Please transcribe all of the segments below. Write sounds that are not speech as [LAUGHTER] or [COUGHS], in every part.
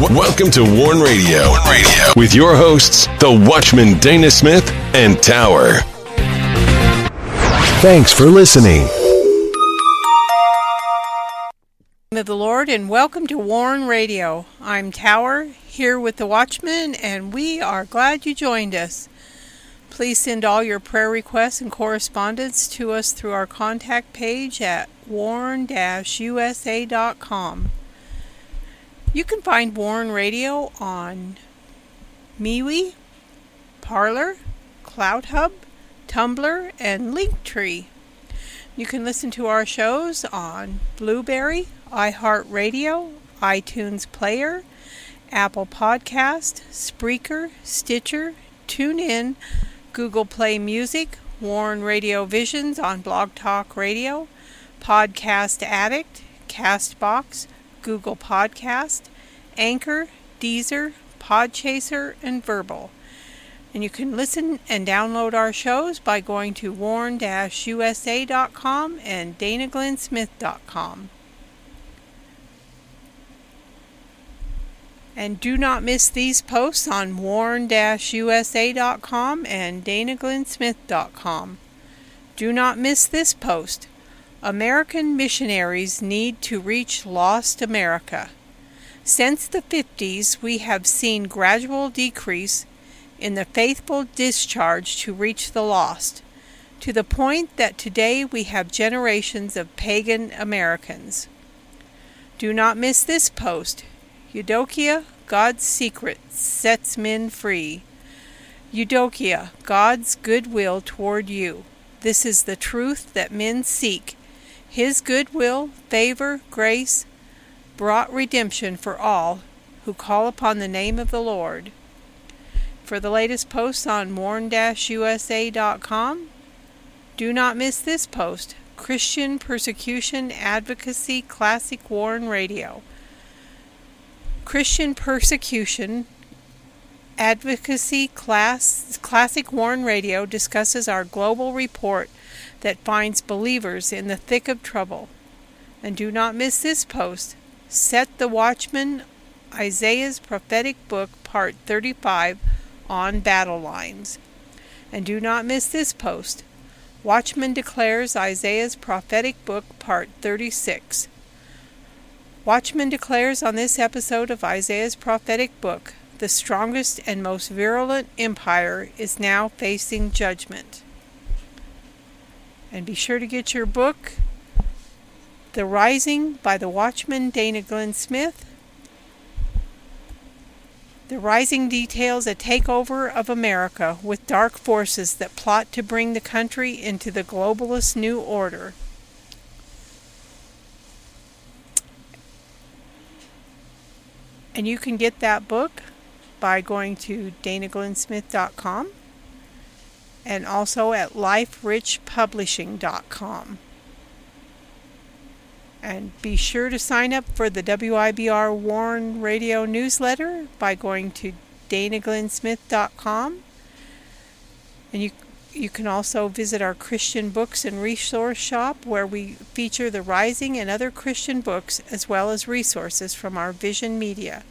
Welcome to Warn Radio. Radio with your hosts, the Watchman Dana Smith and Tower. Thanks for listening. of the Lord and welcome to Warn Radio. I'm Tower here with the Watchman and we are glad you joined us. Please send all your prayer requests and correspondence to us through our contact page at warn-usa.com. You can find Warn Radio on MeWe, Parlor, Parler, CloutHub, Tumblr, and Linktree. You can listen to our shows on Blubrry, iHeartRadio, iTunes Player, Apple Podcast, Spreaker, Stitcher, TuneIn, Google Play Music, Warn Radio Visions on Blog Talk Radio, Podcast Addict, Castbox, Google Podcast, Anchor, Deezer, Podchaser, and Verbal. And you can listen and download our shows by going to warn-usa.com and danaglennsmith.com. And do not miss these posts on warn-usa.com and danaglennsmith.com. Do not miss this post. American missionaries need to reach lost America. Since the 50s, we have seen gradual decrease in the faithful discharge to reach the lost, to the point that today we have generations of pagan Americans. Do not miss this post. Eudokia, God's secret, sets men free. Eudokia, God's goodwill toward you. This is the truth that men seek. His goodwill, favor, grace brought redemption for all who call upon the name of the Lord. For the latest posts on warn-usa.com, do not miss this post, Christian Persecution Advocacy Classic Warn Radio. Christian Persecution Advocacy Class, Classic Warn Radio discusses our global report that finds believers in the thick of trouble. And do not miss this post, Set the Watchman Isaiah's Prophetic Book, Part 35, on Battle Lines. And do not miss this post, Watchman declares Isaiah's Prophetic Book, Part 36. Watchman declares on this episode of Isaiah's prophetic book the strongest and most virulent empire is now facing judgment. And be sure to get your book, The Rising by the Watchman Dana Glenn Smith. The Rising details a takeover of America with dark forces that plot to bring the country into the globalist new order. And you can get that book by going to danaglennsmith.com and also at liferichpublishing.com. And be sure to sign up for the WIBR Warn Radio newsletter by going to danaglennsmith.com. And you you can also visit our Christian books and resource shop where we feature the Rising and other Christian books as well as resources from our Vision Media.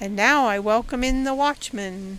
And now I welcome in the Watchman.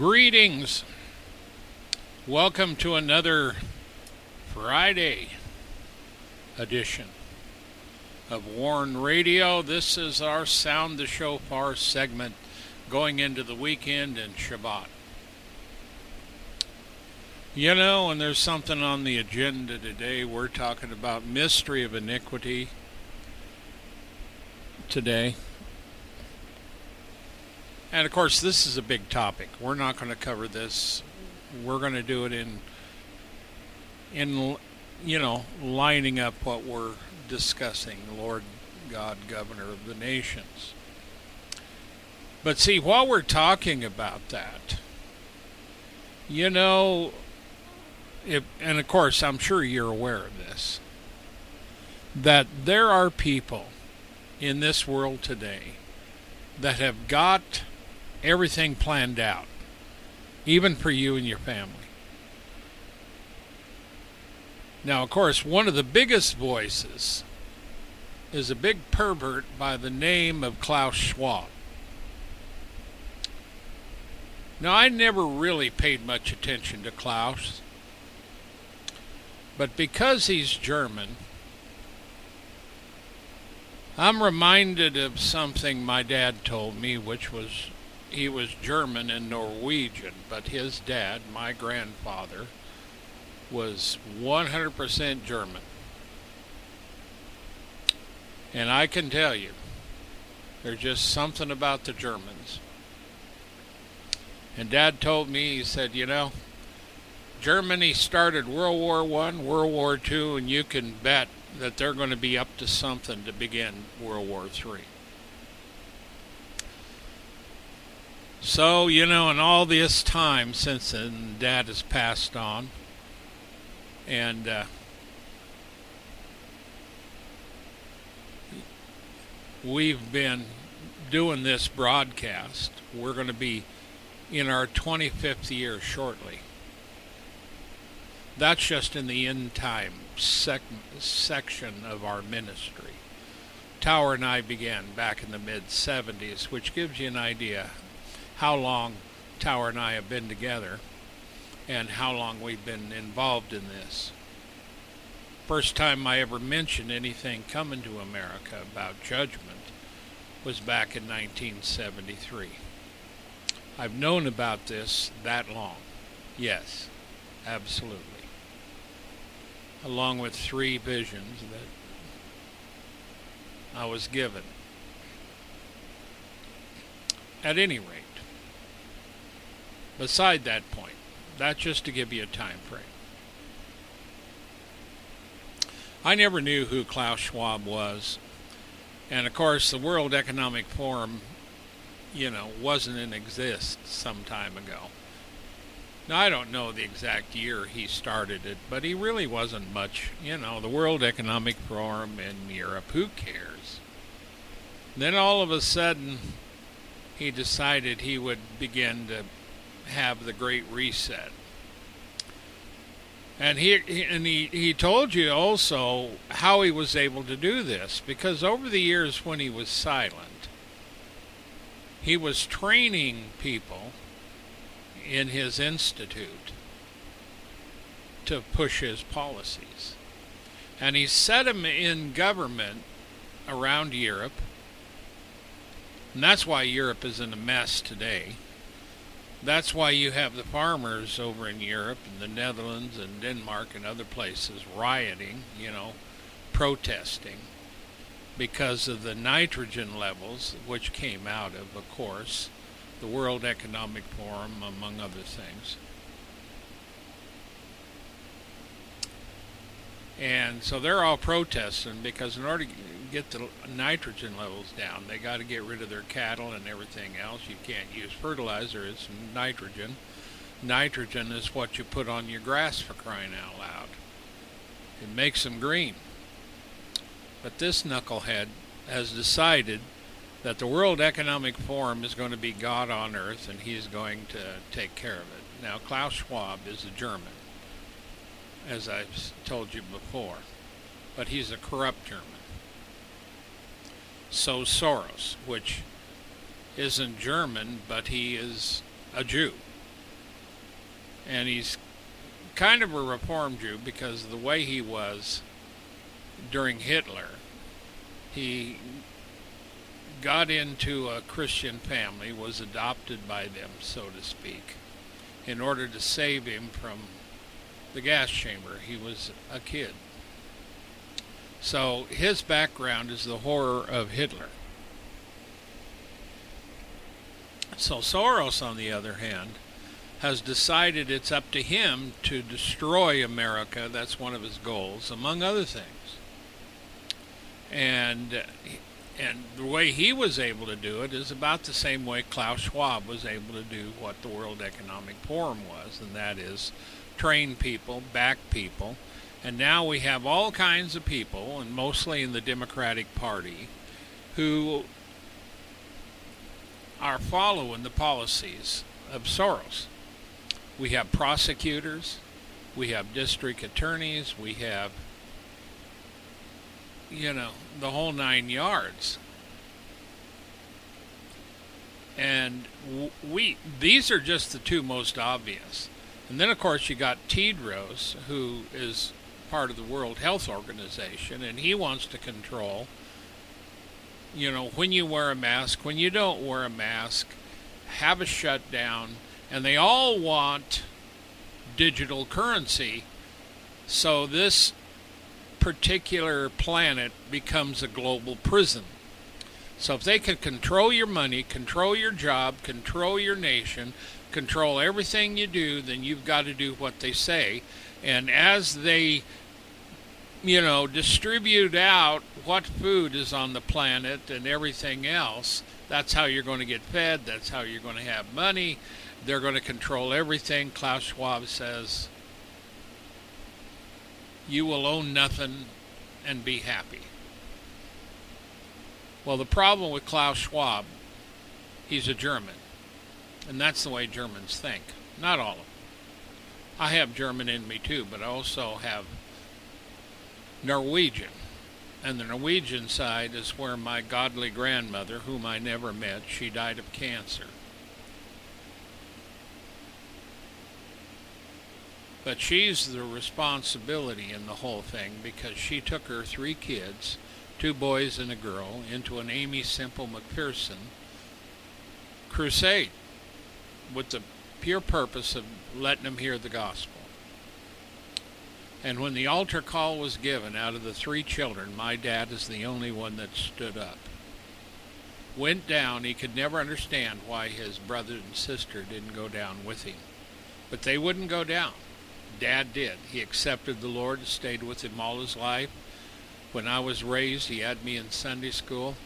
Greetings. Welcome to another Friday edition of Warn Radio. This is our Sound the Shofar segment going into the weekend and Shabbat. You know, and there's something on the agenda today. We're talking about mystery of iniquity today. And of course, this is a big topic. We're not going to cover this. We're going to do it in, in, you know, lining up what we're discussing. Lord God, Governor of the nations. But see, while we're talking about that, you know, if, and of course, I'm sure you're aware of this, that there are people in this world today that have got everything planned out, even for you and your family. Now, of course, one of the biggest voices is a big pervert by the name of Klaus Schwab. Now, I never really paid much attention to Klaus, but because he's German, I'm reminded of something my dad told me, which was he was German and Norwegian, but his dad, my grandfather, was 100% German. And I can tell you, there's just something about the Germans. And Dad told me, he said, you know, Germany started World War One, World War Two, and you can bet that they're going to be up to something to begin World War Three. So, you know, in all this time since then, Dad has passed on. And uh, we've been doing this broadcast. We're going to be in our 25th year shortly. That's just in the end time sec- section of our ministry. Tower and I began back in the mid 70s, which gives you an idea how long Tower and I have been together and how long we've been involved in this. First time I ever mentioned anything coming to America about judgment was back in 1973. I've known about this that long. Yes, absolutely. Along with three visions that I was given. At any rate, beside that point, that's just to give you a time frame. I never knew who Klaus Schwab was. And of course, the World Economic Forum, you know, wasn't in exist some time ago. Now, I don't know the exact year he started it, but he really wasn't much, you know, the World Economic Forum in Europe, who cares? Then all of a sudden, he decided he would begin to have the Great Reset. And he, and he, he told you also how he was able to do this because over the years when he was silent, he was training people in his institute to push his policies. And he set them in government around Europe. And that's why Europe is in a mess today that's why you have the farmers over in Europe and the Netherlands and Denmark and other places rioting, you know, protesting because of the nitrogen levels, which came out of, of course, the World Economic Forum, among other things. And so they're all protesting because in order to get the nitrogen levels down, they got to get rid of their cattle and everything else. You can't use fertilizer, it's nitrogen. Nitrogen is what you put on your grass for crying out loud. It makes them green. But this knucklehead has decided that the World Economic Forum is going to be God on earth and he's going to take care of it. Now, Klaus Schwab is a German as I've told you before, but he's a corrupt German. So Soros, which isn't German, but he is a Jew. And he's kind of a reformed Jew because the way he was during Hitler, he got into a Christian family, was adopted by them, so to speak, in order to save him from the gas chamber. He was a kid. So his background is the horror of Hitler. So Soros, on the other hand, has decided it's up to him to destroy America. That's one of his goals, among other things. And and the way he was able to do it is about the same way Klaus Schwab was able to do what the World Economic Forum was, and that is train people, back people. And now we have all kinds of people, and mostly in the Democratic Party, who are following the policies of Soros. We have prosecutors, we have district attorneys, we have, you know, the whole nine yards. And we, these are just the two most obvious. And then, of course, you got Tedros, who is part of the World Health Organization, and he wants to control, you know, when you wear a mask, when you don't wear a mask, have a shutdown, and they all want digital currency. So this particular planet becomes a global prison. So if they can control your money, control your job, control your nation, control everything you do, then you've got to do what they say. And as they, you know, distribute out what food is on the planet and everything else, that's how you're going to get fed. That's how you're going to have money. They're going to control everything. Klaus Schwab says, you will own nothing and be happy. Well, the problem with Klaus Schwab, he's a German. And that's the way Germans think. Not all of them. I have German in me too, but I also have Norwegian. And the Norwegian side is where my godly grandmother, whom I never met, she died of cancer. But she's the responsibility in the whole thing because she took her three kids, two boys and a girl, into an Aimee Semple McPherson crusade with the pure purpose of letting them hear the gospel. And when the altar call was given, out of the three children, my dad is the only one that stood up. Went down. He could never understand why his brother and sister didn't go down with him. But they wouldn't go down. Dad did. He accepted the Lord, stayed with him all his life. When I was raised, he had me in Sunday school,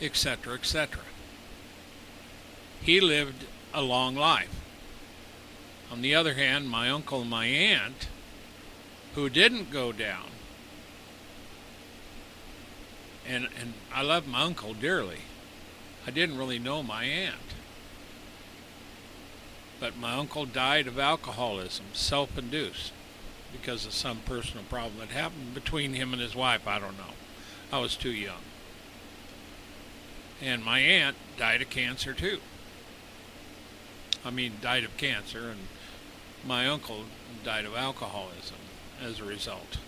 etc., etc. He lived a long life. On the other hand, my uncle and my aunt, who didn't go down, and, and I love my uncle dearly. I didn't really know my aunt. But my uncle died of alcoholism, self induced, because of some personal problem that happened between him and his wife. I don't know. I was too young. And my aunt died of cancer too. I mean, died of cancer, and my uncle died of alcoholism as a result.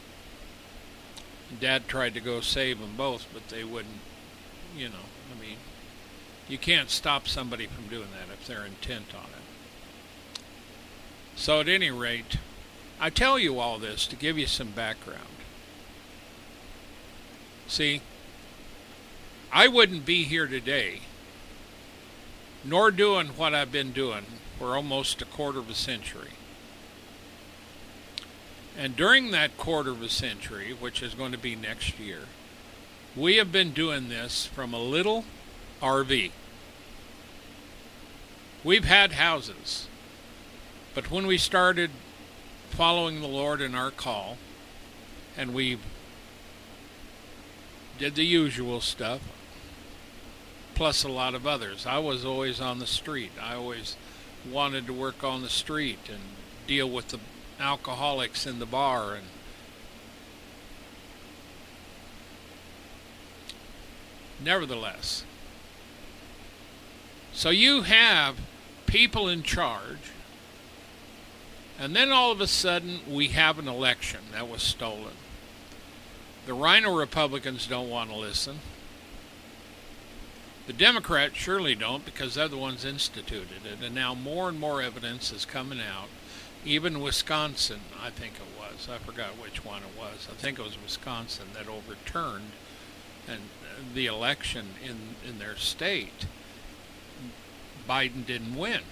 Dad tried to go save them both, but they wouldn't, you know, I mean, you can't stop somebody from doing that if they're intent on it. So, at any rate, I tell you all this to give you some background. See, I wouldn't be here today nor doing what I've been doing for almost a quarter of a century. And during that quarter of a century, which is going to be next year, we have been doing this from a little RV. We've had houses, but when we started following the Lord in our call, and we did the usual stuff, plus a lot of others. I was always on the street. I always wanted to work on the street and deal with the alcoholics in the bar and nevertheless so you have people in charge and then all of a sudden we have an election that was stolen the RINO republicans don't want to listen the Democrats surely don't because they're the ones instituted it. And now more and more evidence is coming out. Even Wisconsin, I think it was. I forgot which one it was. I think it was Wisconsin that overturned and the election in in their state. Biden didn't win.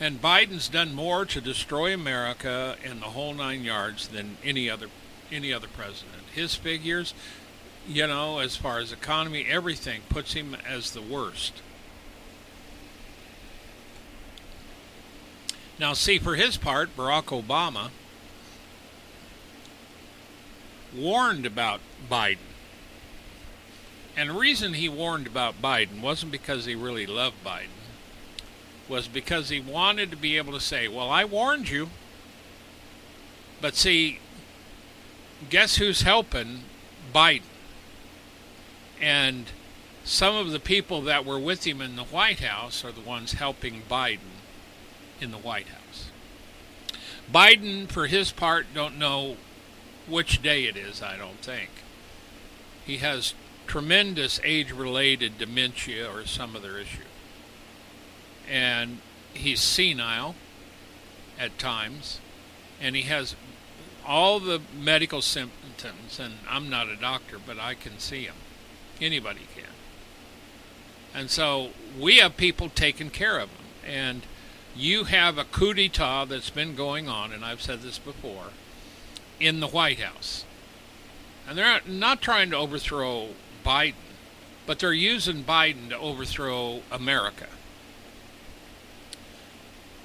And Biden's done more to destroy America and the whole nine yards than any other any other president. His figures, you know, as far as economy, everything puts him as the worst. Now, see, for his part, Barack Obama warned about Biden. And the reason he warned about Biden wasn't because he really loved Biden, was because he wanted to be able to say, Well, I warned you. But see, guess who's helping Biden? And some of the people that were with him in the White House are the ones helping Biden in the White House. Biden, for his part, don't know which day it is, I don't think. He has tremendous age related dementia or some other issue. And he's senile at times, and he has all the medical symptoms. And I'm not a doctor, but I can see them. Anybody can. And so we have people taking care of them. And you have a coup d'etat that's been going on, and I've said this before, in the White House. And they're not trying to overthrow Biden, but they're using Biden to overthrow America.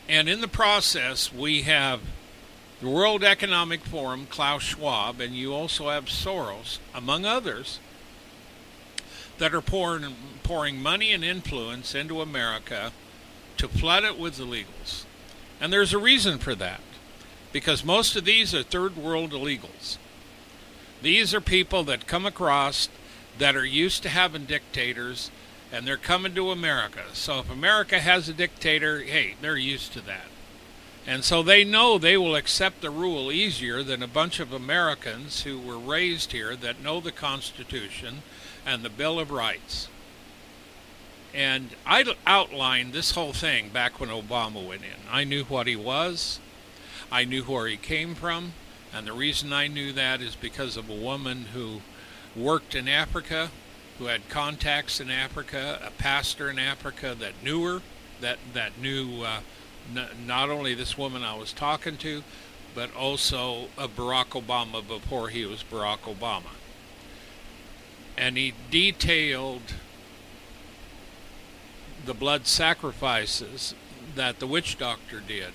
And in the process, we have the World Economic Forum, Klaus Schwab, and you also have Soros, among others, that are pouring, pouring money and influence into America to flood it with illegals. And there's a reason for that, because most of these are third world illegals. These are people that come across that are used to having dictators and they're coming to America. So if America has a dictator, hey, they're used to that. And so they know they will accept the rule easier than a bunch of Americans who were raised here that know the Constitution and the Bill of Rights. And I outlined this whole thing back when Obama went in. I knew what he was, I knew where he came from, and the reason I knew that is because of a woman who worked in Africa, who had contacts in Africa, a pastor in Africa that knew her, that that knew uh, n- not only this woman I was talking to, but also of Barack Obama before he was Barack Obama. And he detailed the blood sacrifices that the witch doctor did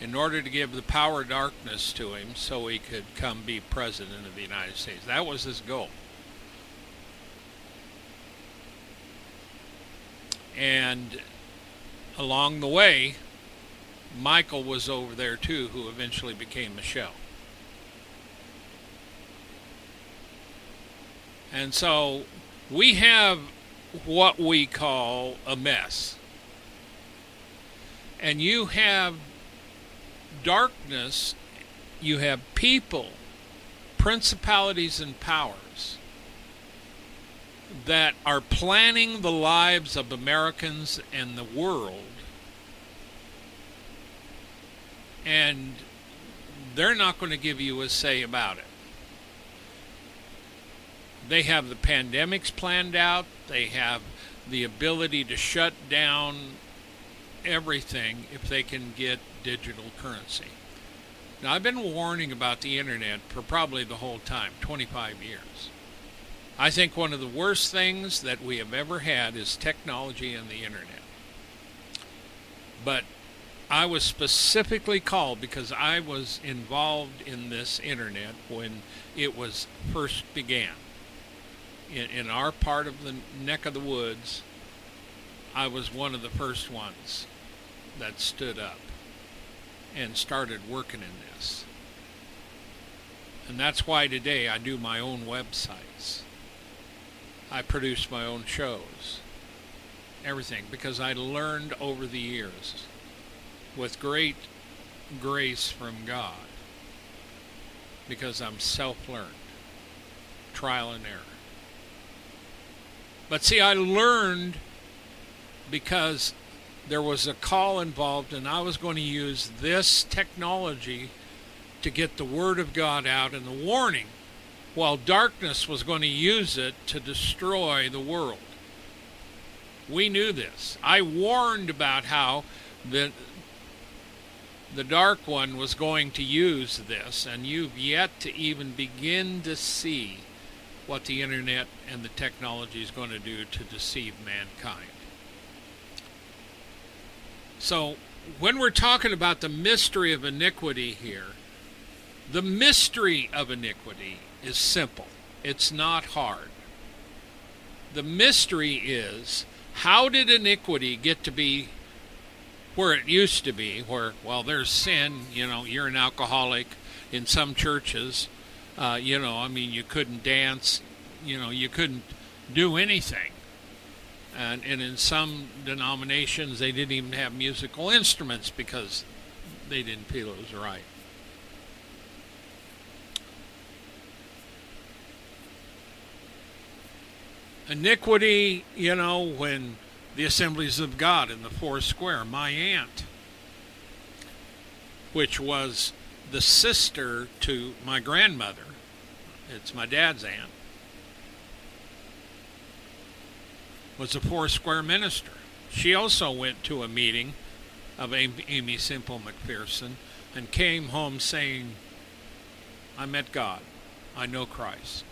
in order to give the power of darkness to him so he could come be president of the United States. That was his goal. And along the way, Michael was over there too, who eventually became Michelle. And so we have what we call a mess. And you have darkness, you have people, principalities, and powers that are planning the lives of Americans and the world. And they're not going to give you a say about it. They have the pandemics planned out. They have the ability to shut down everything if they can get digital currency. Now, I've been warning about the internet for probably the whole time 25 years. I think one of the worst things that we have ever had is technology and the internet. But I was specifically called because I was involved in this internet when it was first began in, in our part of the neck of the woods, I was one of the first ones that stood up and started working in this. And that's why today I do my own websites. I produce my own shows. Everything. Because I learned over the years with great grace from God. Because I'm self learned. Trial and error. But see, I learned because there was a call involved, and I was going to use this technology to get the Word of God out and the warning, while darkness was going to use it to destroy the world. We knew this. I warned about how the the dark one was going to use this, and you've yet to even begin to see what the internet and the technology is going to do to deceive mankind. So, when we're talking about the mystery of iniquity here, the mystery of iniquity is simple, it's not hard. The mystery is how did iniquity get to be where it used to be, where, well, there's sin, you know, you're an alcoholic in some churches, uh, you know, I mean, you couldn't dance, you know, you couldn't do anything. And, and in some denominations, they didn't even have musical instruments because they didn't feel it was right. Iniquity, you know, when the Assemblies of God in the Four Square, my aunt, which was the sister to my grandmother, it's my dad's aunt, was a Four Square minister. She also went to a meeting of Aimee Semple McPherson and came home saying, I met God. I know Christ.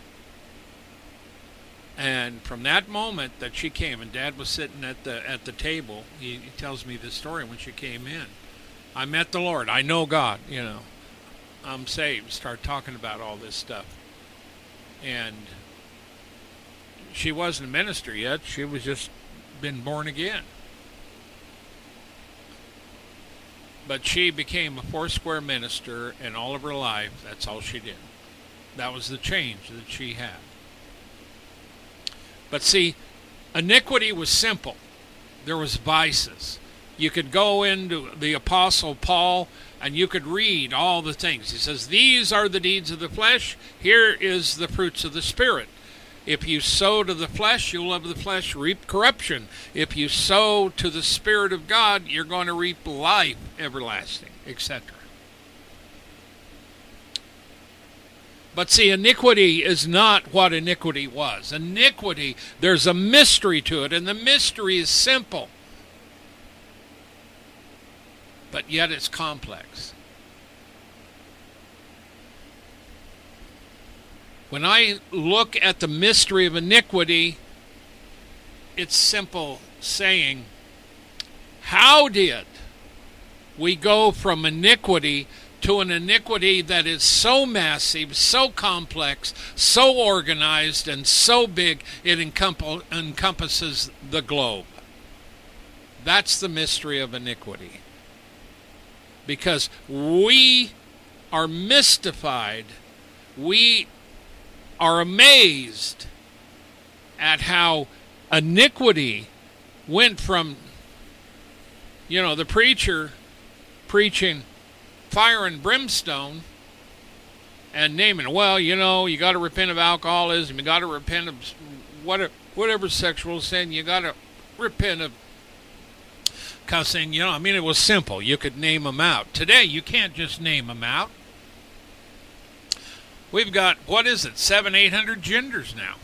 And from that moment that she came, and Dad was sitting at the at the table, he, he tells me this story when she came in. I met the Lord. I know God. You know, I'm saved. Start talking about all this stuff, and she wasn't a minister yet. She was just been born again. But she became a Foursquare minister, and all of her life, that's all she did. That was the change that she had. But see, iniquity was simple. There was vices. You could go into the apostle Paul and you could read all the things. He says, "These are the deeds of the flesh, here is the fruits of the spirit." If you sow to the flesh, you'll of the flesh reap corruption. If you sow to the Spirit of God, you're going to reap life everlasting, etc. But see, iniquity is not what iniquity was. Iniquity, there's a mystery to it, and the mystery is simple. But yet it's complex. When I look at the mystery of iniquity, it's simple saying, How did we go from iniquity to an iniquity that is so massive, so complex, so organized, and so big it encompasses the globe? That's the mystery of iniquity. Because we are mystified. We are amazed at how iniquity went from, you know, the preacher preaching fire and brimstone and naming, well, you know, you got to repent of alcoholism, you got to repent of whatever, whatever sexual sin, you got to repent of cussing. You know, I mean, it was simple. You could name them out. Today, you can't just name them out. We've got, what is it, seven, eight hundred genders now.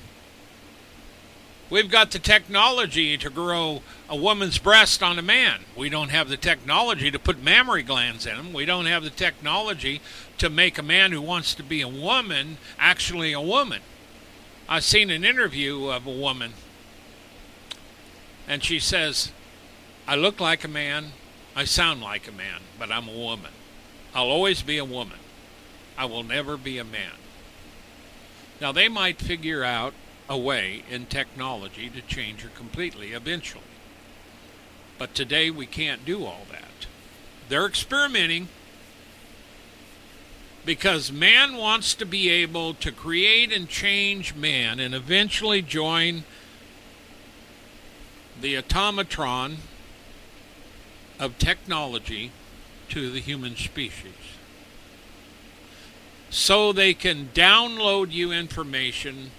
We've got the technology to grow a woman's breast on a man. We don't have the technology to put mammary glands in them. We don't have the technology to make a man who wants to be a woman actually a woman. I've seen an interview of a woman, and she says, I look like a man, I sound like a man, but I'm a woman. I'll always be a woman. I will never be a man. Now, they might figure out a way in technology to change her completely eventually. But today we can't do all that. They're experimenting because man wants to be able to create and change man and eventually join the automatron of technology to the human species so they can download you information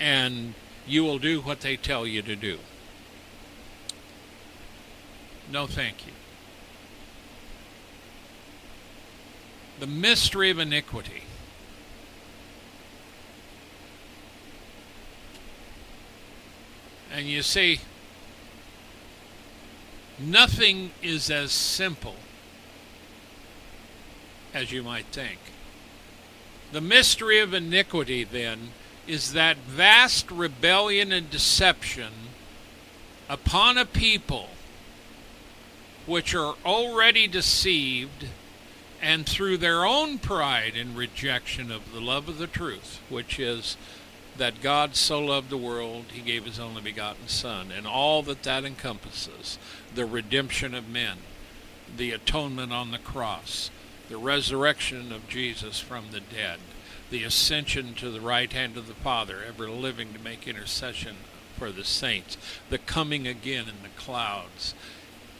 and you will do what they tell you to do. No, thank you. The mystery of iniquity. And you see, Nothing is as simple as you might think. The mystery of iniquity, then, is that vast rebellion and deception upon a people which are already deceived and through their own pride and rejection of the love of the truth, which is that God so loved the world, he gave his only begotten Son, and all that that encompasses the redemption of men, the atonement on the cross, the resurrection of Jesus from the dead, the ascension to the right hand of the Father, ever living to make intercession for the saints, the coming again in the clouds,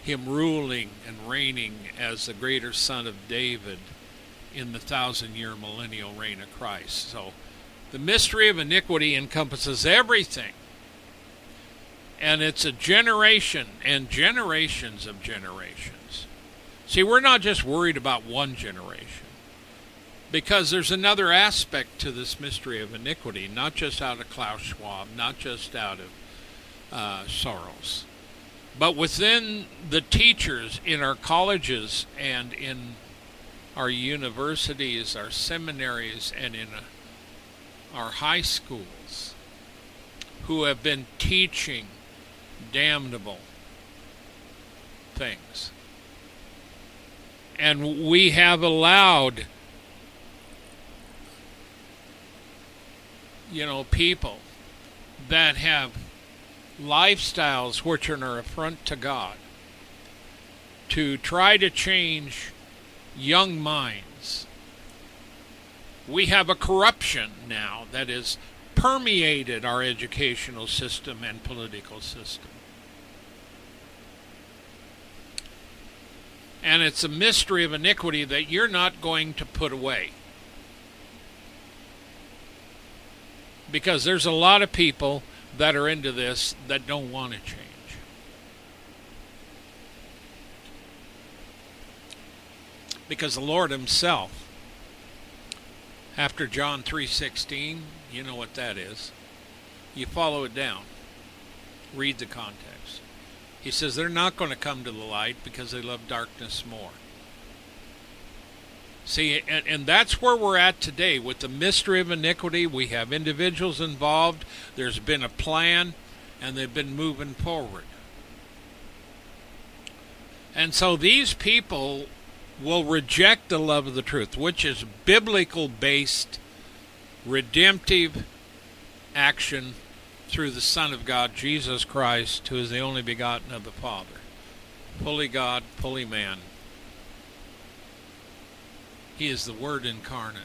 him ruling and reigning as the greater son of David in the thousand year millennial reign of Christ. So the mystery of iniquity encompasses everything. And it's a generation and generations of generations. See, we're not just worried about one generation, because there's another aspect to this mystery of iniquity, not just out of Klaus Schwab, not just out of uh, Soros, but within the teachers in our colleges and in our universities, our seminaries, and in uh, our high schools who have been teaching damnable things. And we have allowed, you know, people that have lifestyles which are an affront to God to try to change young minds. We have a corruption now that has permeated our educational system and political system. And it's a mystery of iniquity that you're not going to put away. Because there's a lot of people that are into this that don't want to change. Because the Lord himself after John 3:16, you know what that is. You follow it down. Read the context. He says they're not going to come to the light because they love darkness more. See, and, and that's where we're at today with the mystery of iniquity. We have individuals involved, there's been a plan, and they've been moving forward. And so these people will reject the love of the truth, which is biblical based, redemptive action through the Son of God, Jesus Christ, who is the only begotten of the Father, fully God, fully man. He is the Word incarnate.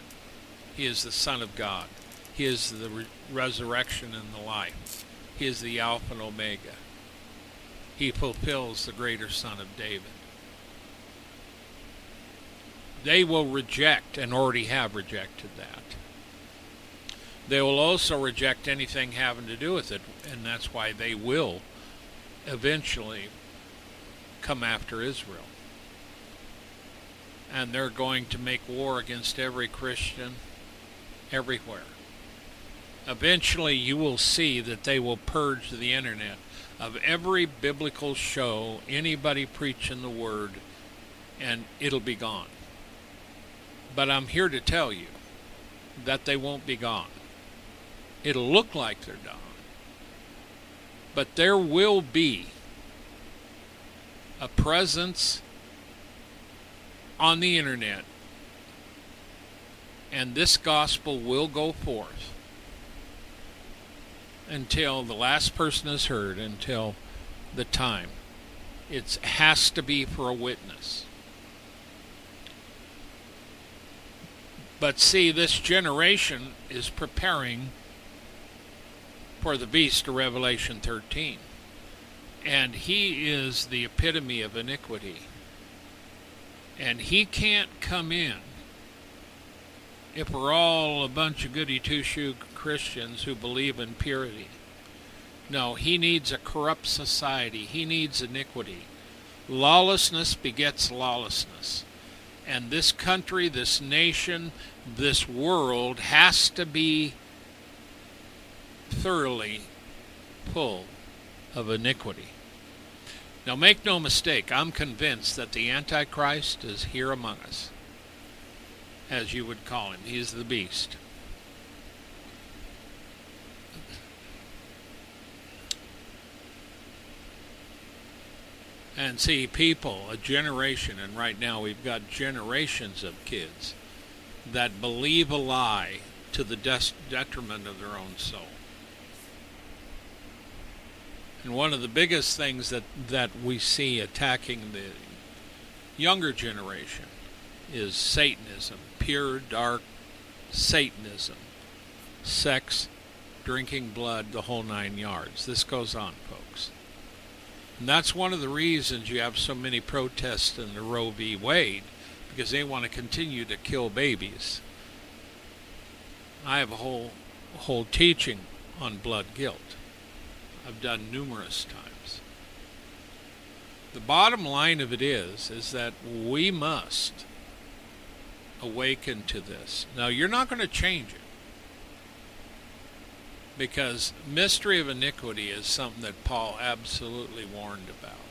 He is the Son of God. He is the re- resurrection and the life. He is the Alpha and Omega. He fulfills the greater Son of David. They will reject and already have rejected that they will also reject anything having to do with it, and that's why they will eventually come after Israel. And they're going to make war against every Christian everywhere. Eventually, you will see that they will purge the internet of every biblical show, anybody preaching the word, and it'll be gone. But I'm here to tell you that they won't be gone. It'll look like they're done. But there will be a presence on the internet, and this gospel will go forth until the last person is heard, until the time. It has to be for a witness. But see, this generation is preparing for the beast of Revelation 13. And he is the epitome of iniquity. And he can't come in if we're all a bunch of goody two shoe Christians who believe in purity. No, he needs a corrupt society. He needs iniquity. Lawlessness begets lawlessness. And this country, this nation, this world has to be thoroughly full of iniquity. Now, make no mistake, I'm convinced that the Antichrist is here among us, as you would call him. He's the beast. And see, people, a generation, and right now we've got generations of kids that believe a lie to the detriment of their own soul. And one of the biggest things that, that we see attacking the younger generation is Satanism, pure, dark Satanism, sex, drinking blood, the whole nine yards. This goes on, folks. And that's one of the reasons you have so many protests in the Roe v. Wade, because they want to continue to kill babies. I have a whole whole teaching on blood guilt. I've done numerous times. The bottom line of it is is that we must awaken to this. Now you're not going to change it. Because mystery of iniquity is something that Paul absolutely warned about.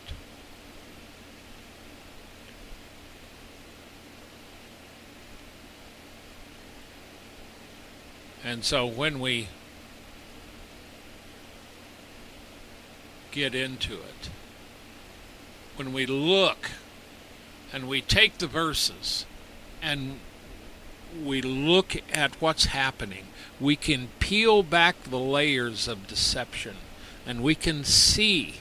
And so when we get into it. When we look and we take the verses and we look at what's happening, we can peel back the layers of deception and we can see.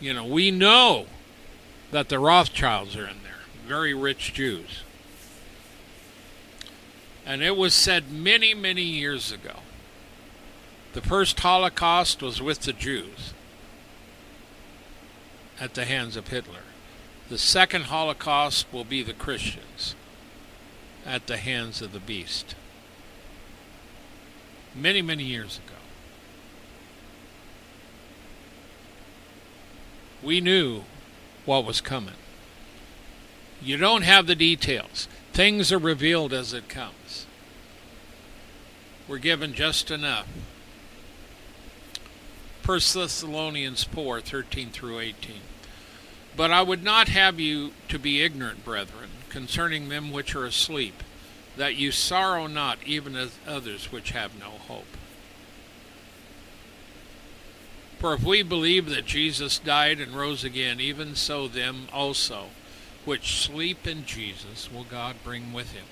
You know, we know that the Rothschilds are in there, very rich Jews. And it was said many, many years ago the first Holocaust was with the Jews at the hands of Hitler. The second Holocaust will be the Christians at the hands of the beast. Many, many years ago. We knew what was coming. You don't have the details. Things are revealed as it comes. We're given just enough 1 Thessalonians 4 13 through 18. But I would not have you to be ignorant, brethren, concerning them which are asleep, that you sorrow not, even as others which have no hope. For if we believe that Jesus died and rose again, even so them also which sleep in Jesus will God bring with him.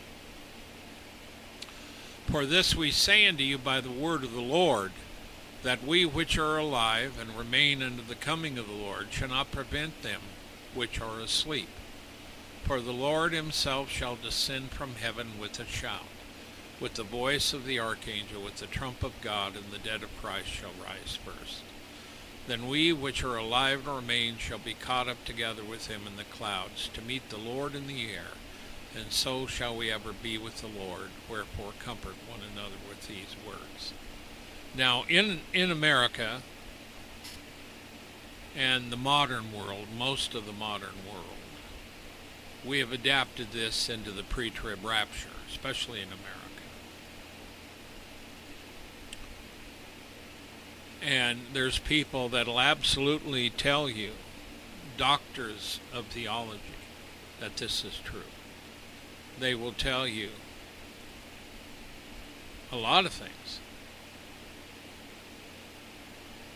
For this we say unto you by the word of the Lord, that we which are alive and remain unto the coming of the Lord shall not prevent them which are asleep. For the Lord himself shall descend from heaven with a shout, with the voice of the archangel, with the trump of God, and the dead of Christ shall rise first. Then we which are alive and remain shall be caught up together with him in the clouds, to meet the Lord in the air, and so shall we ever be with the Lord. Wherefore comfort one another with these words. Now, in in America and the modern world, most of the modern world, we have adapted this into the pre-trib rapture, especially in America. And there's people that'll absolutely tell you, doctors of theology, that this is true. They will tell you a lot of things.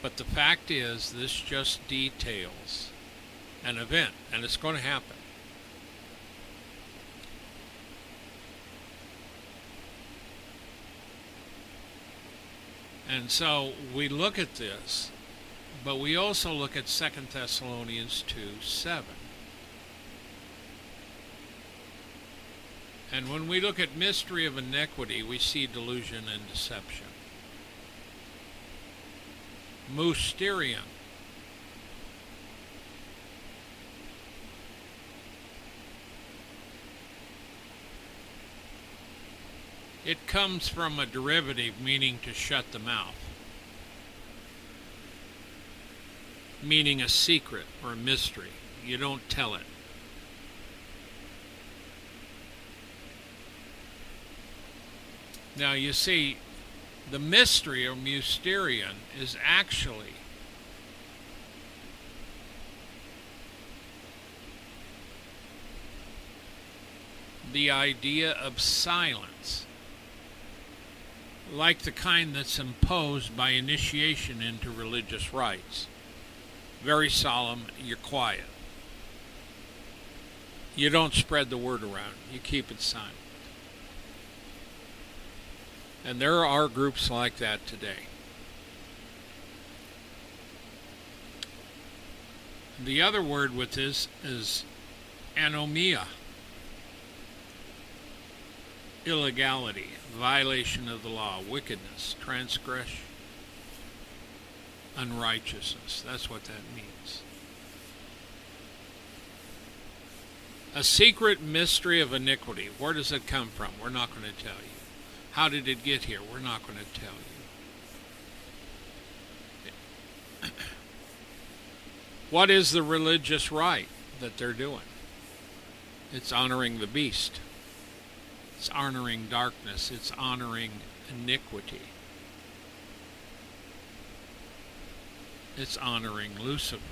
But the fact is, this just details an event, and it's going to happen. And so we look at this, but we also look at 2 Thessalonians 2 7. And when we look at mystery of iniquity, we see delusion and deception. Mysterion. It comes from a derivative meaning to shut the mouth, meaning a secret or a mystery. You don't tell it. Now you see, the mystery or mysterion is actually the idea of silence like the kind that's imposed by initiation into religious rites. Very solemn, you're quiet. You don't spread the word around, you keep it silent. And there are groups like that today. The other word with this is anomia illegality, violation of the law, wickedness, transgression, unrighteousness. That's what that means. A secret mystery of iniquity. Where does it come from? We're not going to tell you. How did it get here? We're not going to tell you. [COUGHS] what is the religious rite that they're doing? It's honoring the beast. It's honoring darkness. It's honoring iniquity. It's honoring Lucifer.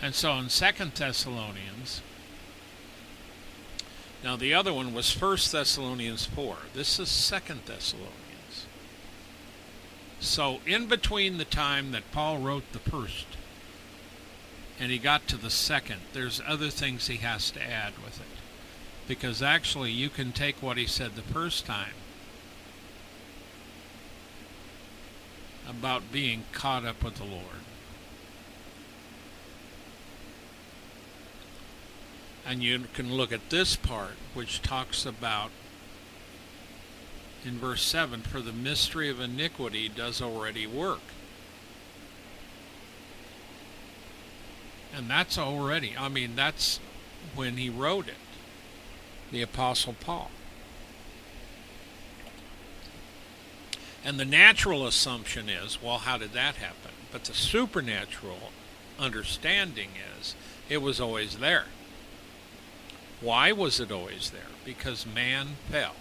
And so in Second Thessalonians, now the other one was First Thessalonians 4. This is Second Thessalonians. So in between the time that Paul wrote the first and he got to the second, there's other things he has to add with it. Because actually you can take what he said the first time about being caught up with the Lord. And you can look at this part, which talks about in verse 7 For the mystery of iniquity does already work. And that's already, I mean, that's when he wrote it, the Apostle Paul. And the natural assumption is, well, how did that happen? But the supernatural understanding is, it was always there. Why was it always there? Because man fell.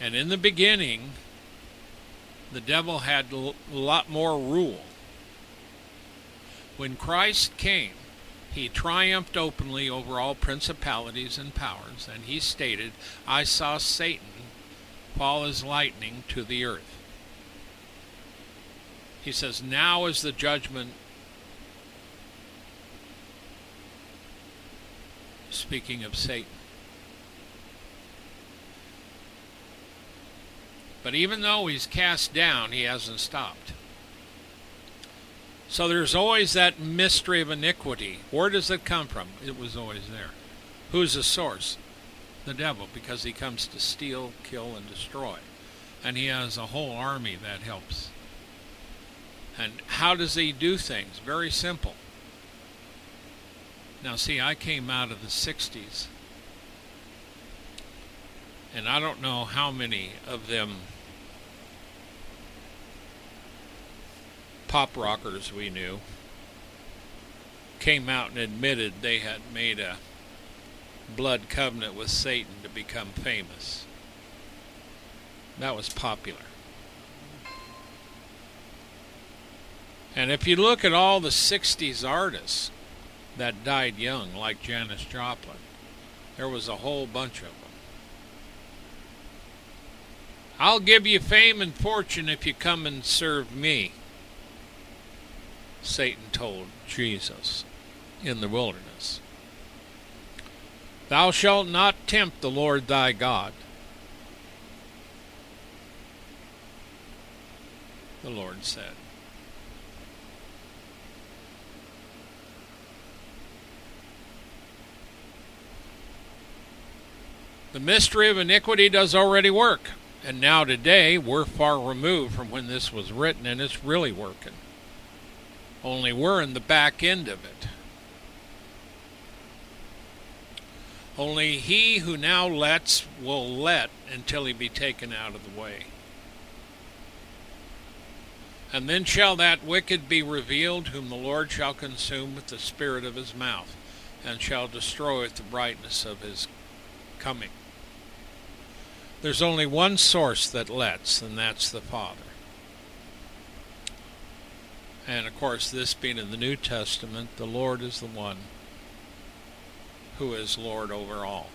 And in the beginning, the devil had a lot more rule. When Christ came, he triumphed openly over all principalities and powers, and he stated, I saw Satan fall as lightning to the earth. He says, Now is the judgment. Speaking of Satan. But even though he's cast down, he hasn't stopped. So there's always that mystery of iniquity. Where does it come from? It was always there. Who's the source? The devil, because he comes to steal, kill, and destroy. And he has a whole army that helps. And how does he do things? Very simple. Now, see, I came out of the 60s and I don't know how many of them pop rockers we knew came out and admitted they had made a blood covenant with Satan to become famous. That was popular. And if you look at all the 60s artists that died young, like Janis Joplin, there was a whole bunch of them. I'll give you fame and fortune if you come and serve me, Satan told Jesus in the wilderness. Thou shalt not tempt the Lord thy God. The Lord said. The mystery of iniquity does already work. And now today, we're far removed from when this was written, and it's really working. Only we're in the back end of it. Only he who now lets will let until he be taken out of the way. And then shall that wicked be revealed, whom the Lord shall consume with the spirit of his mouth, and shall destroy with the brightness of his coming. There's only one source that lets, and that's the Father. And of course, this being in the New Testament, the Lord is the one who is Lord over all.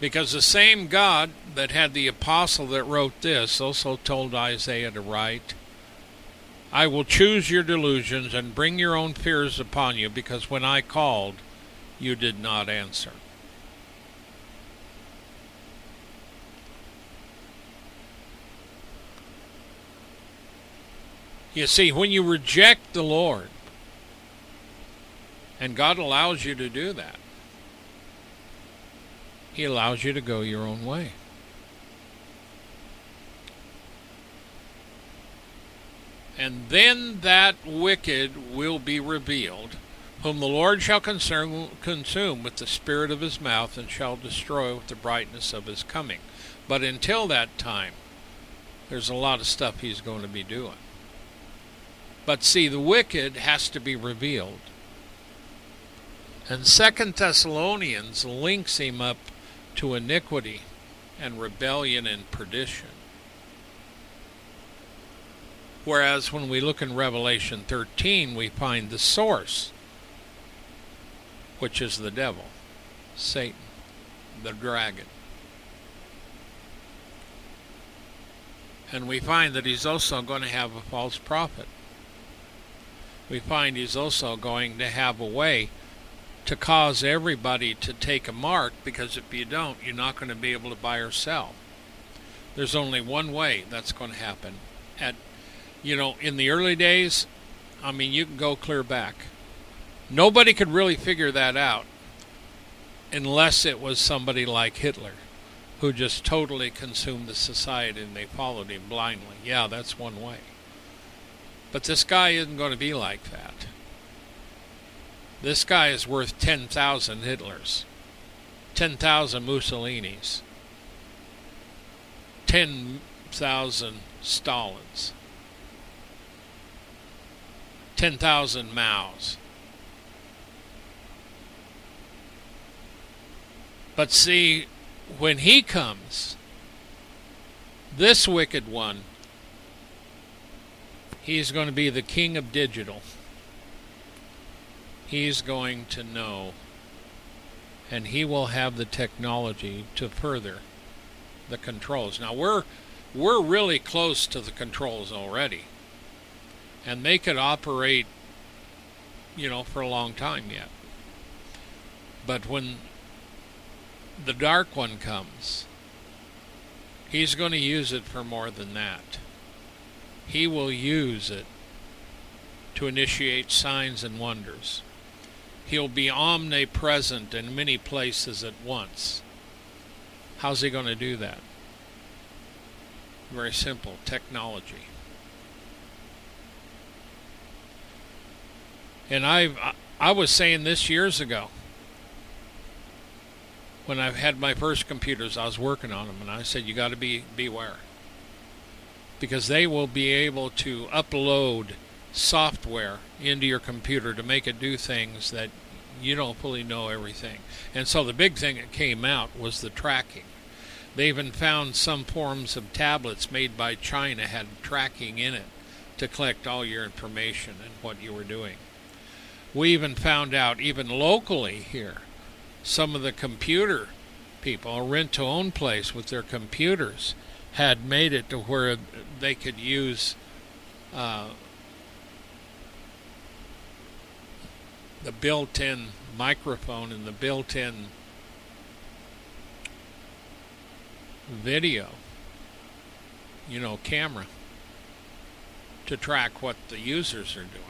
Because the same God that had the apostle that wrote this also told Isaiah to write, I will choose your delusions and bring your own fears upon you, because when I called, you did not answer. You see, when you reject the Lord, and God allows you to do that, He allows you to go your own way. And then that wicked will be revealed, whom the Lord shall consume, consume with the spirit of his mouth and shall destroy with the brightness of his coming. But until that time, there's a lot of stuff he's going to be doing. But see, the wicked has to be revealed. And Second Thessalonians links him up to iniquity and rebellion and perdition. Whereas when we look in Revelation 13, we find the source, which is the devil, Satan, the dragon. And we find that he's also going to have a false prophet we find he's also going to have a way to cause everybody to take a mark because if you don't, you're not going to be able to buy or sell. There's only one way that's going to happen. At you know, in the early days, I mean, you can go clear back. Nobody could really figure that out unless it was somebody like Hitler who just totally consumed the society and they followed him blindly. Yeah, that's one way. But this guy isn't going to be like that. This guy is worth 10,000 Hitlers, 10,000 Mussolinis, 10,000 Stalins, 10,000 Maos. But see, when he comes, this wicked one He's going to be the king of digital. He's going to know, and he will have the technology to further the controls. Now we're we're really close to the controls already, and they could operate, you know, for a long time yet. But when the dark one comes, he's going to use it for more than that. He will use it to initiate signs and wonders. He'll be omnipresent in many places at once. How's he going to do that? Very simple technology. And I I was saying this years ago when I had my first computers, I was working on them, and I said, "You got to be beware." Because they will be able to upload software into your computer to make it do things that you don't fully know everything. And so the big thing that came out was the tracking. They even found some forms of tablets made by China had tracking in it to collect all your information and what you were doing. We even found out, even locally here, some of the computer people, rent to own place with their computers, had made it to where they could use uh, the built-in microphone and the built-in video, you know, camera to track what the users are doing.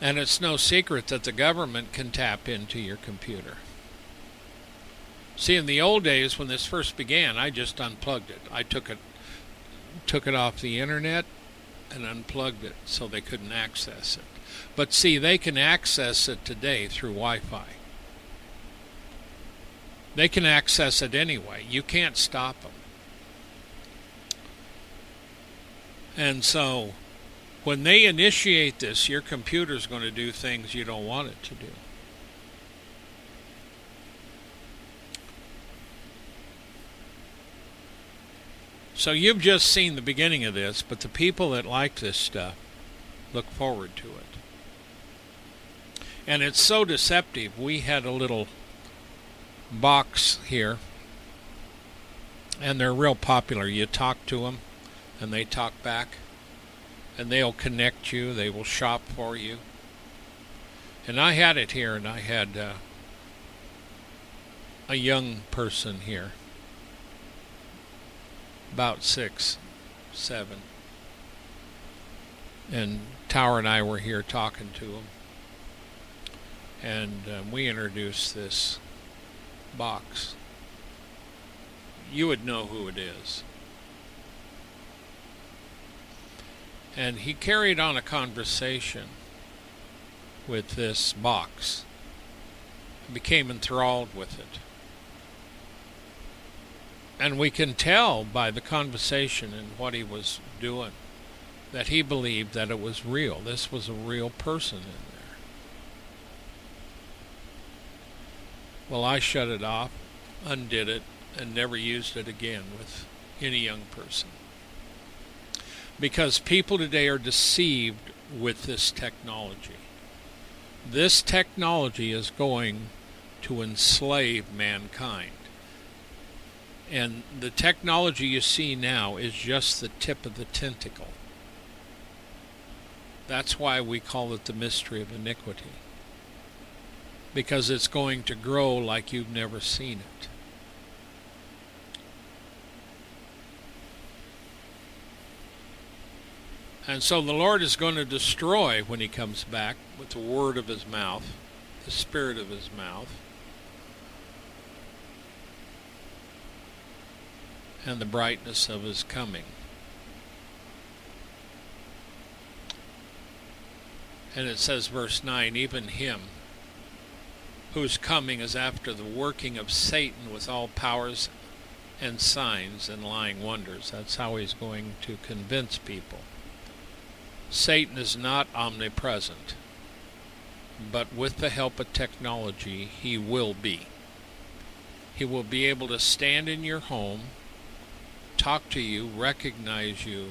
And it's no secret that the government can tap into your computer. See, in the old days when this first began, I just unplugged it. I took it took it off the internet and unplugged it so they couldn't access it. But see, they can access it today through Wi-Fi. They can access it anyway. You can't stop them. And so when they initiate this, your computer's going to do things you don't want it to do. So you've just seen the beginning of this, but the people that like this stuff look forward to it. And it's so deceptive. We had a little box here, and they're real popular. You talk to them, and they talk back, and they'll connect you, they will shop for you. And I had it here, and I had uh, a young person here, about six, seven. And Tower and I were here talking to him. And um, we introduced this box. You would know who it is. And he carried on a conversation with this box, became enthralled with it. And we can tell by the conversation and what he was doing that he believed that it was real. This was a real person in there. Well, I shut it off, undid it, and never used it again with any young person. Because people today are deceived with this technology. This technology is going to enslave mankind. And the technology you see now is just the tip of the tentacle. That's why we call it the mystery of iniquity. Because it's going to grow like you've never seen it. And so the Lord is going to destroy when he comes back with the word of his mouth, the spirit of his mouth, and the brightness of his coming. And it says, verse 9, even him whose coming is after the working of Satan with all powers and signs and lying wonders. That's how he's going to convince people. Satan is not omnipresent, but with the help of technology, he will be. He will be able to stand in your home, talk to you, recognize you,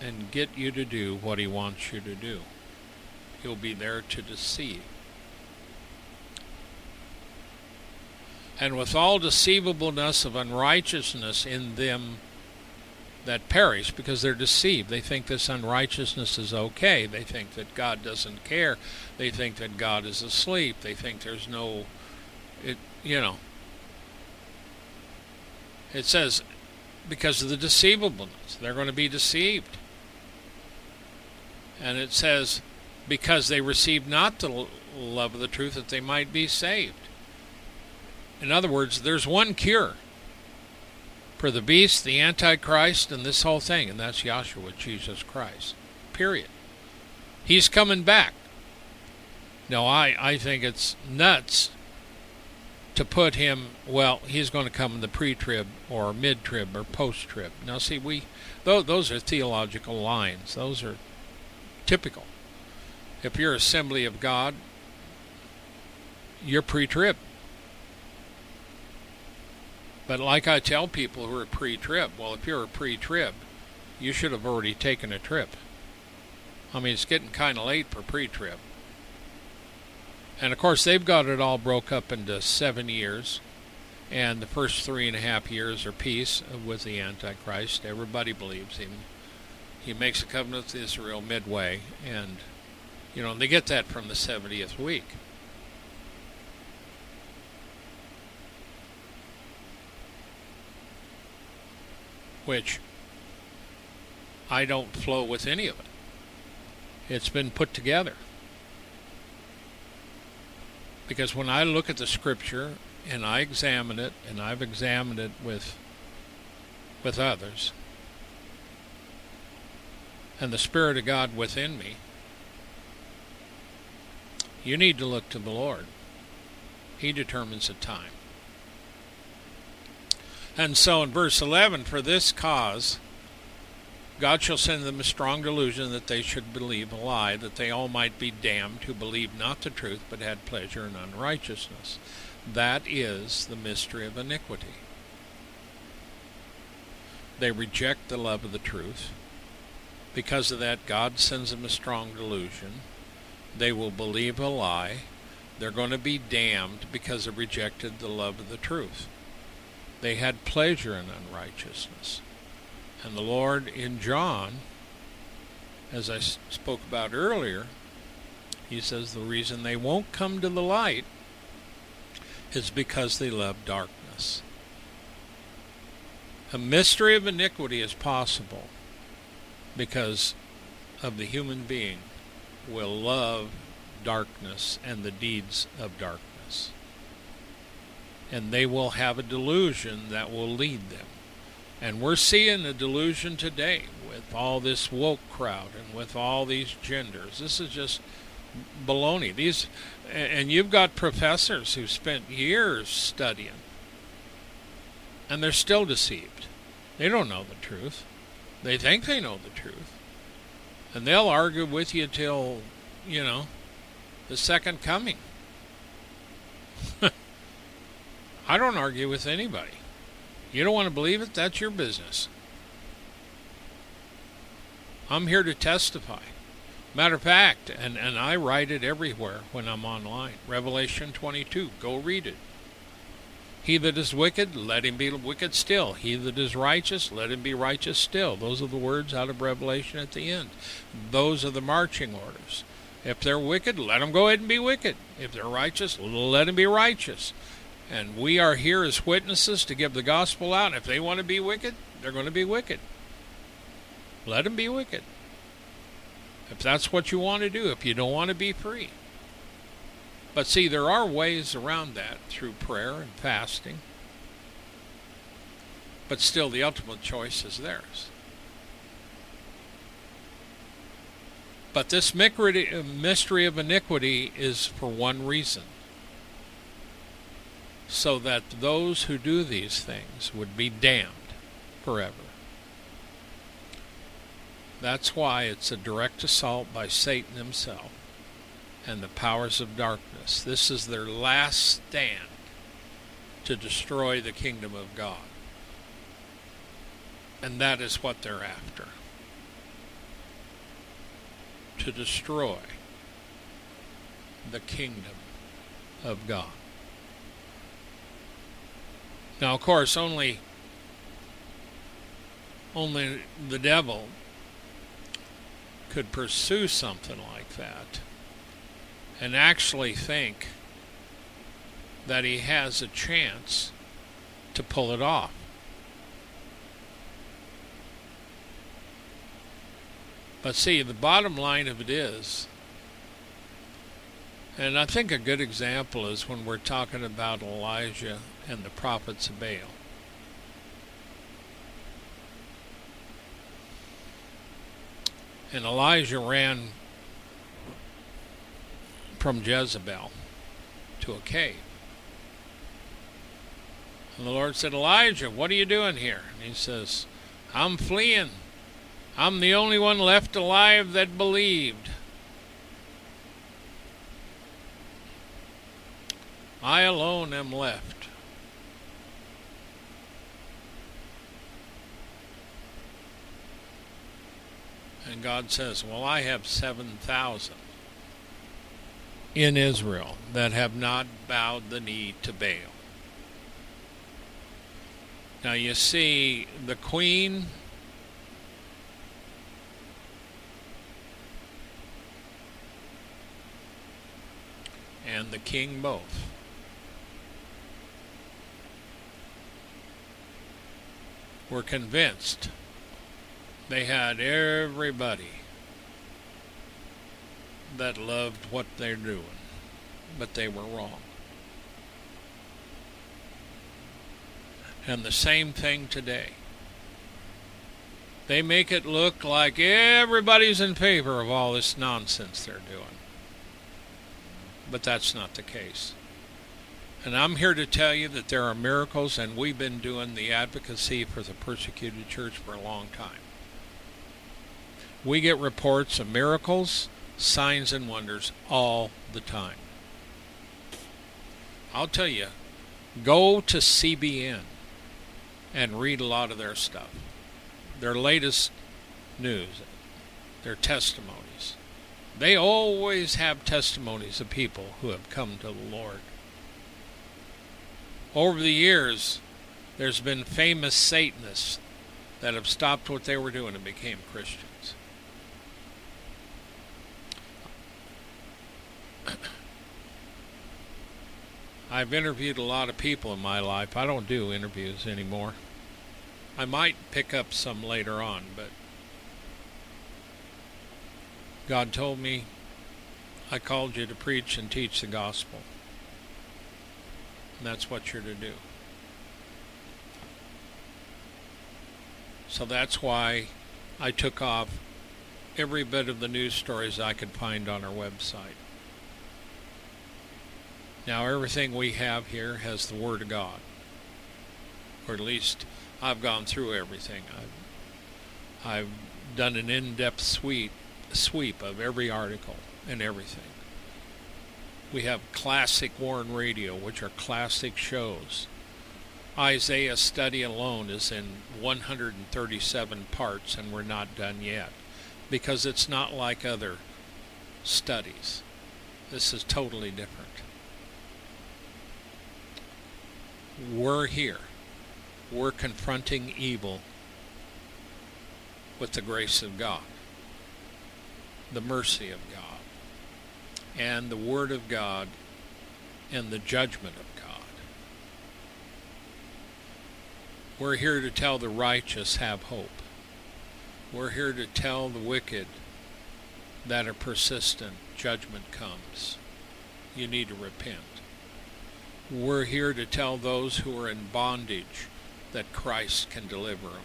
and get you to do what he wants you to do. He'll be there to deceive. And with all deceivableness of unrighteousness in them that perish because they're deceived. They think this unrighteousness is okay. They think that God doesn't care. They think that God is asleep. They think there's no, it, you know. It says, because of the deceivableness, they're going to be deceived. And it says, because they received not the love of the truth that they might be saved. In other words, there's one cure for the beast, the Antichrist, and this whole thing, and that's Yahshua, Jesus Christ. Period. He's coming back. Now, I, I think it's nuts to put him, well, he's going to come in the pre trib or mid trib or post trib. Now, see, we those, are theological lines, those are typical. If you're Assembly of God, you're pre trib. But like I tell people who are pre-trib, well, if you're a pre-trib, you should have already taken a trip. I mean, it's getting kind of late for pre-trib. And of course, they've got it all broke up into seven years. And the first three and a half years are peace with the Antichrist. Everybody believes him. He makes a covenant with Israel midway. And, you know, and they get that from the 70th week. which I don't flow with any of it. It's been put together. Because when I look at the scripture and I examine it, and I've examined it with with others, and the Spirit of God within me, you need to look to the Lord. He determines the time. And so in verse 11, for this cause, God shall send them a strong delusion that they should believe a lie, that they all might be damned who believed not the truth, but had pleasure in unrighteousness. That is the mystery of iniquity. They reject the love of the truth. Because of that, God sends them a strong delusion. They will believe a lie. They're going to be damned because they rejected the love of the truth. They had pleasure in unrighteousness. And the Lord in John, as I spoke about earlier, he says the reason they won't come to the light is because they love darkness. A mystery of iniquity is possible because of the human being will love darkness and the deeds of darkness. And they will have a delusion that will lead them. And we're seeing the delusion today with all this woke crowd and with all these genders. This is just baloney. These, and you've got professors who spent years studying, and they're still deceived. They don't know the truth. They think they know the truth. And they'll argue with you till, you know, the second coming. [LAUGHS] I don't argue with anybody. You don't want to believe it? That's your business. I'm here to testify. Matter of fact, and, and I write it everywhere when I'm online. Revelation 22. Go read it. He that is wicked, let him be wicked still. He that is righteous, let him be righteous still. Those are the words out of Revelation at the end. Those are the marching orders. If they're wicked, let them go ahead and be wicked. If they're righteous, let them be righteous. And we are here as witnesses to give the gospel out. And If they want to be wicked, they're going to be wicked. Let them be wicked. If that's what you want to do, if you don't want to be free. But see, there are ways around that through prayer and fasting. But still, the ultimate choice is theirs. But this mystery of iniquity is for one reason so that those who do these things would be damned forever. That's why it's a direct assault by Satan himself and the powers of darkness. This is their last stand to destroy the kingdom of God. And that is what they're after to destroy the kingdom of God. Now, of course, only only the devil could pursue something like that and actually think that he has a chance to pull it off. But see, the bottom line of it is, and I think a good example is when we're talking about Elijah and the prophets of Baal. And Elijah ran from Jezebel to a cave. And the Lord said, Elijah, what are you doing here? And he says, I'm fleeing. I'm the only one left alive that believed. I alone am left. And God says, Well, I have 7,000 in Israel that have not bowed the knee to Baal. Now you see, the queen and the king both. Were convinced they had everybody that loved what they're doing, but they were wrong. And the same thing today. They make it look like everybody's in favor of all this nonsense they're doing. But that's not the case. And I'm here to tell you that there are miracles, and we've been doing the advocacy for the persecuted church for a long time. We get reports of miracles, signs, and wonders all the time. I'll tell you, go to CBN and read a lot of their stuff. their latest news, their testimonies. They always have testimonies of people who have come to the Lord. Over the years, there's been famous Satanists that have stopped what they were doing and became Christians. [COUGHS] I've interviewed a lot of people in my life. I don't do interviews anymore. I might pick up some later on, but God told me I called you to preach and teach the gospel. That's what you're to do. So that's why I took off every bit of the news stories I could find on our website. Now, everything we have here has the Word of God. Or at least I've gone through everything. I've, I've done an in depth sweep, sweep of every article and everything. We have classic Warn Radio, which are classic shows. Isaiah study alone is in 137 parts, and we're not done yet because it's not like other studies. This is totally different. we're here. We're confronting evil with the grace of God, the mercy of God, and the Word of God, and the judgment of God. We're here to tell the righteous have hope. We're here to tell the wicked that a persistent judgment comes. You need to repent. We're here to tell those who are in bondage that Christ can deliver them.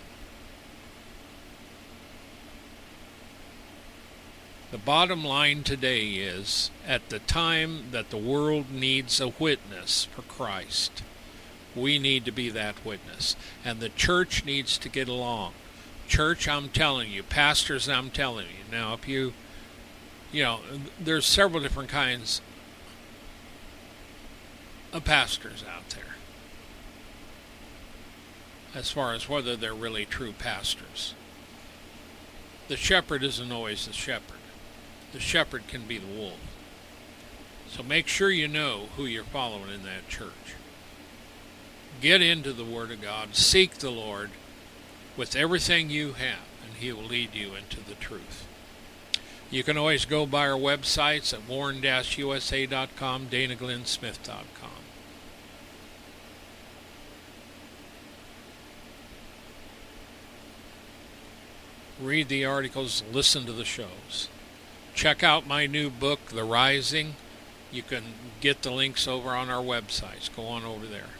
The bottom line today is at the time that the world needs a witness for Christ, we need to be that witness. And the church needs to get along. Church, I'm telling you, pastors, I'm telling you. Now, if you, you know, there's several different kinds of pastors out there as far as whether they're really true pastors. The shepherd isn't always the shepherd. The shepherd can be the wolf. So make sure you know who you're following in that church. Get into the Word of God. Seek the Lord with everything you have, and He will lead you into the truth. You can always go by our websites at warn-usa.com, danaglennsmith.com. read the articles, listen to the shows. Check out my new book, The Rising. You can get the links over on our websites. Go on over there.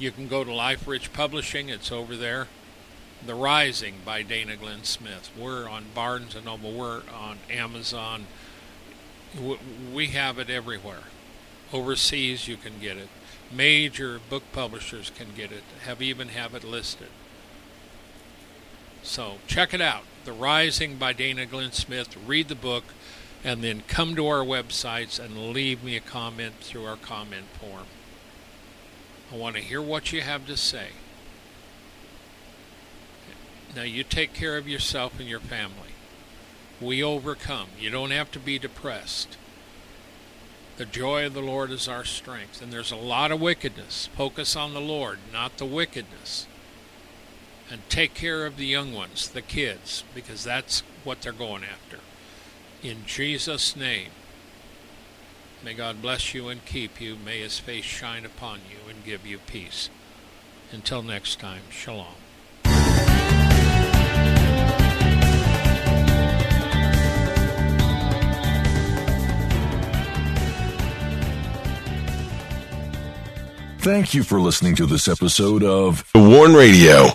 You can go to LifeRich Publishing, it's over there. The Rising by Dana Glenn Smith. We're on Barnes and Noble, we're on Amazon. We have it everywhere. Overseas, you can get it. Major book publishers can get it, have even have it listed. So check it out. The Rising by Dana Glenn Smith. Read the book and then come to our websites and leave me a comment through our comment form. I want to hear what you have to say. Now, you take care of yourself and your family. We overcome. You don't have to be depressed. The joy of the Lord is our strength. And there's a lot of wickedness. Focus on the Lord, not the wickedness and take care of the young ones, the kids, because that's what they're going after. In Jesus' name, may God bless you and keep you. May his face shine upon you and give you peace. Until next time, shalom. Thank you for listening to this episode of The Warn Radio.